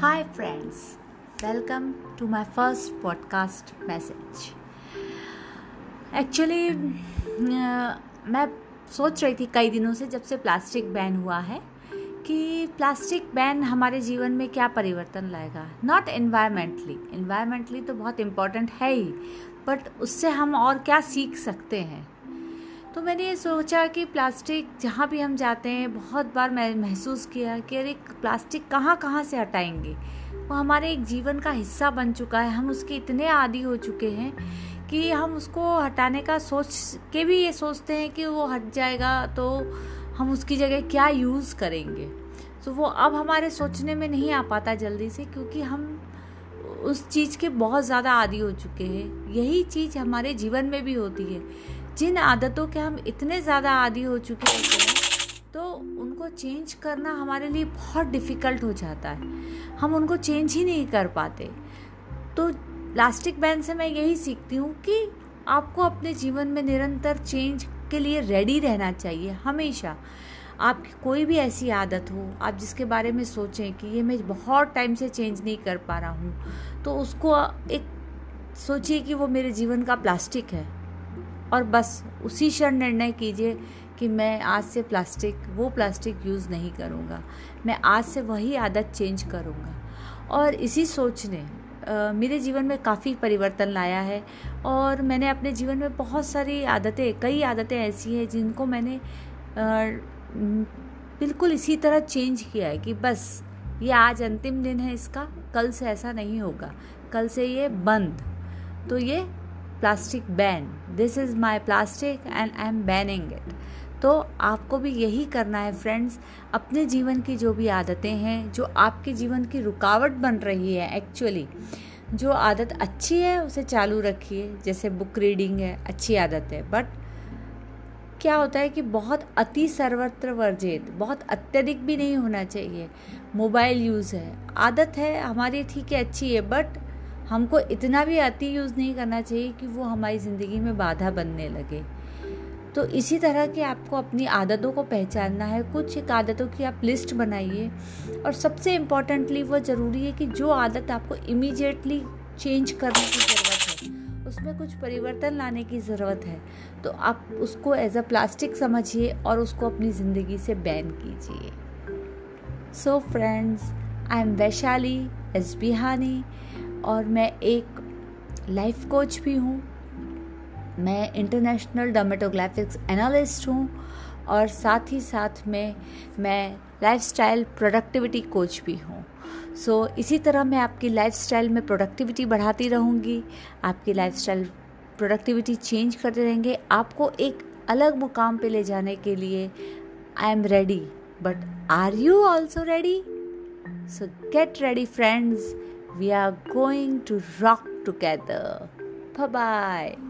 Hi, friends. Welcome to my first podcast message. Actually मैं सोच रही थी कई दिनों से जब से प्लास्टिक बैन हुआ है कि प्लास्टिक बैन हमारे जीवन में क्या परिवर्तन लाएगा नॉट इन्वायरमेंटली इन्वायरमेंटली तो बहुत इम्पोर्टेंट है ही बट उससे हम और क्या सीख सकते हैं तो मैंने ये सोचा कि प्लास्टिक जहाँ भी हम जाते हैं, बहुत बार मैं महसूस किया कि अरे, प्लास्टिक कहाँ कहाँ से हटाएँगे? वो हमारे एक जीवन का हिस्सा बन चुका है। हम उसके इतने आदि हो चुके हैं कि हम उसको हटाने का सोच के भी ये सोचते हैं कि वो हट जाएगा तो हम उसकी जगह क्या यूज़ करेंगे? तो वो अब हमारे सोचने में नहीं आ पाता जल्दी से क्योंकि हम उस चीज़ के बहुत ज़्यादा आदि हो चुके हैं। यही चीज़ हमारे जीवन में भी होती है। जिन आदतों के हम इतने ज़्यादा आदि हो चुके होते हैं तो उनको चेंज करना हमारे लिए बहुत डिफ़िकल्ट हो जाता है। हम उनको चेंज ही नहीं कर पाते। तो प्लास्टिक बैन से मैं यही सीखती हूँ कि आपको अपने जीवन में निरंतर चेंज के लिए रेडी रहना चाहिए, हमेशा। आपकी कोई भी ऐसी आदत हो, आप जिसके बारे में सोचें कि ये मैं बहुत टाइम से चेंज नहीं कर पा रहा हूँ तो उसको एक सोचिए कि वो मेरे जीवन का प्लास्टिक है। और बस उसी क्षण निर्णय कीजिए कि मैं आज से प्लास्टिक, वो प्लास्टिक यूज़ नहीं करूँगा। मैं आज से वही आदत चेंज करूँगा। और इसी सोच ने मेरे जीवन में काफ़ी परिवर्तन लाया है और मैंने अपने जीवन में बहुत सारी आदतें, कई आदतें ऐसी हैं जिनको मैंने बिल्कुल इसी तरह चेंज किया है कि बस ये आज अंतिम दिन है, इसका कल से ऐसा नहीं होगा। कल से ये बंद। तो ये plastic ban this is my plastic and I am banning it तो आपको भी यही करना है फ्रेंड्स अपने जीवन की जो भी आदतें हैं, जो आपके जीवन की रुकावट बन रही है एक्चुअली जो आदत अच्छी है, उसे चालू रखिए. जैसे बुक रीडिंग है, अच्छी आदत है. बट क्या होता है कि बहुत अति सर्वत्र वर्जित, बहुत अत्यधिक भी नहीं होना चाहिए. मोबाइल यूज़ है. आदत है, हमारी ठीक है, अच्छी है बट हमको इतना भी अति यूज़ नहीं करना चाहिए कि वो हमारी ज़िंदगी में बाधा बनने लगे। तो इसी तरह की आपको अपनी आदतों को पहचानना है। कुछ एक आदतों की आप लिस्ट बनाइए और सबसे इम्पॉर्टेंटली वो ज़रूरी है कि जो आदत आपको इमीडिएटली चेंज करने की ज़रूरत है, उसमें कुछ परिवर्तन लाने की ज़रूरत है तो आप उसको एज अ प्लास्टिक समझिए और उसको अपनी ज़िंदगी से बैन कीजिए। So friends I am Vaishali S Bihani और मैं एक लाइफ कोच भी हूँ। मैं इंटरनेशनल डर्मेटोग्राफिक्स एनालिस्ट हूँ और साथ ही साथ में मैं लाइफस्टाइल प्रोडक्टिविटी कोच भी हूँ। सो so, इसी तरह मैं आपकी लाइफस्टाइल में प्रोडक्टिविटी बढ़ाती रहूँगी आपकी लाइफस्टाइल प्रोडक्टिविटी चेंज करते रहेंगे। आपको एक अलग मुकाम पे ले जाने के लिए I am ready but are you also ready so get ready friends We are going to rock together. Bye bye.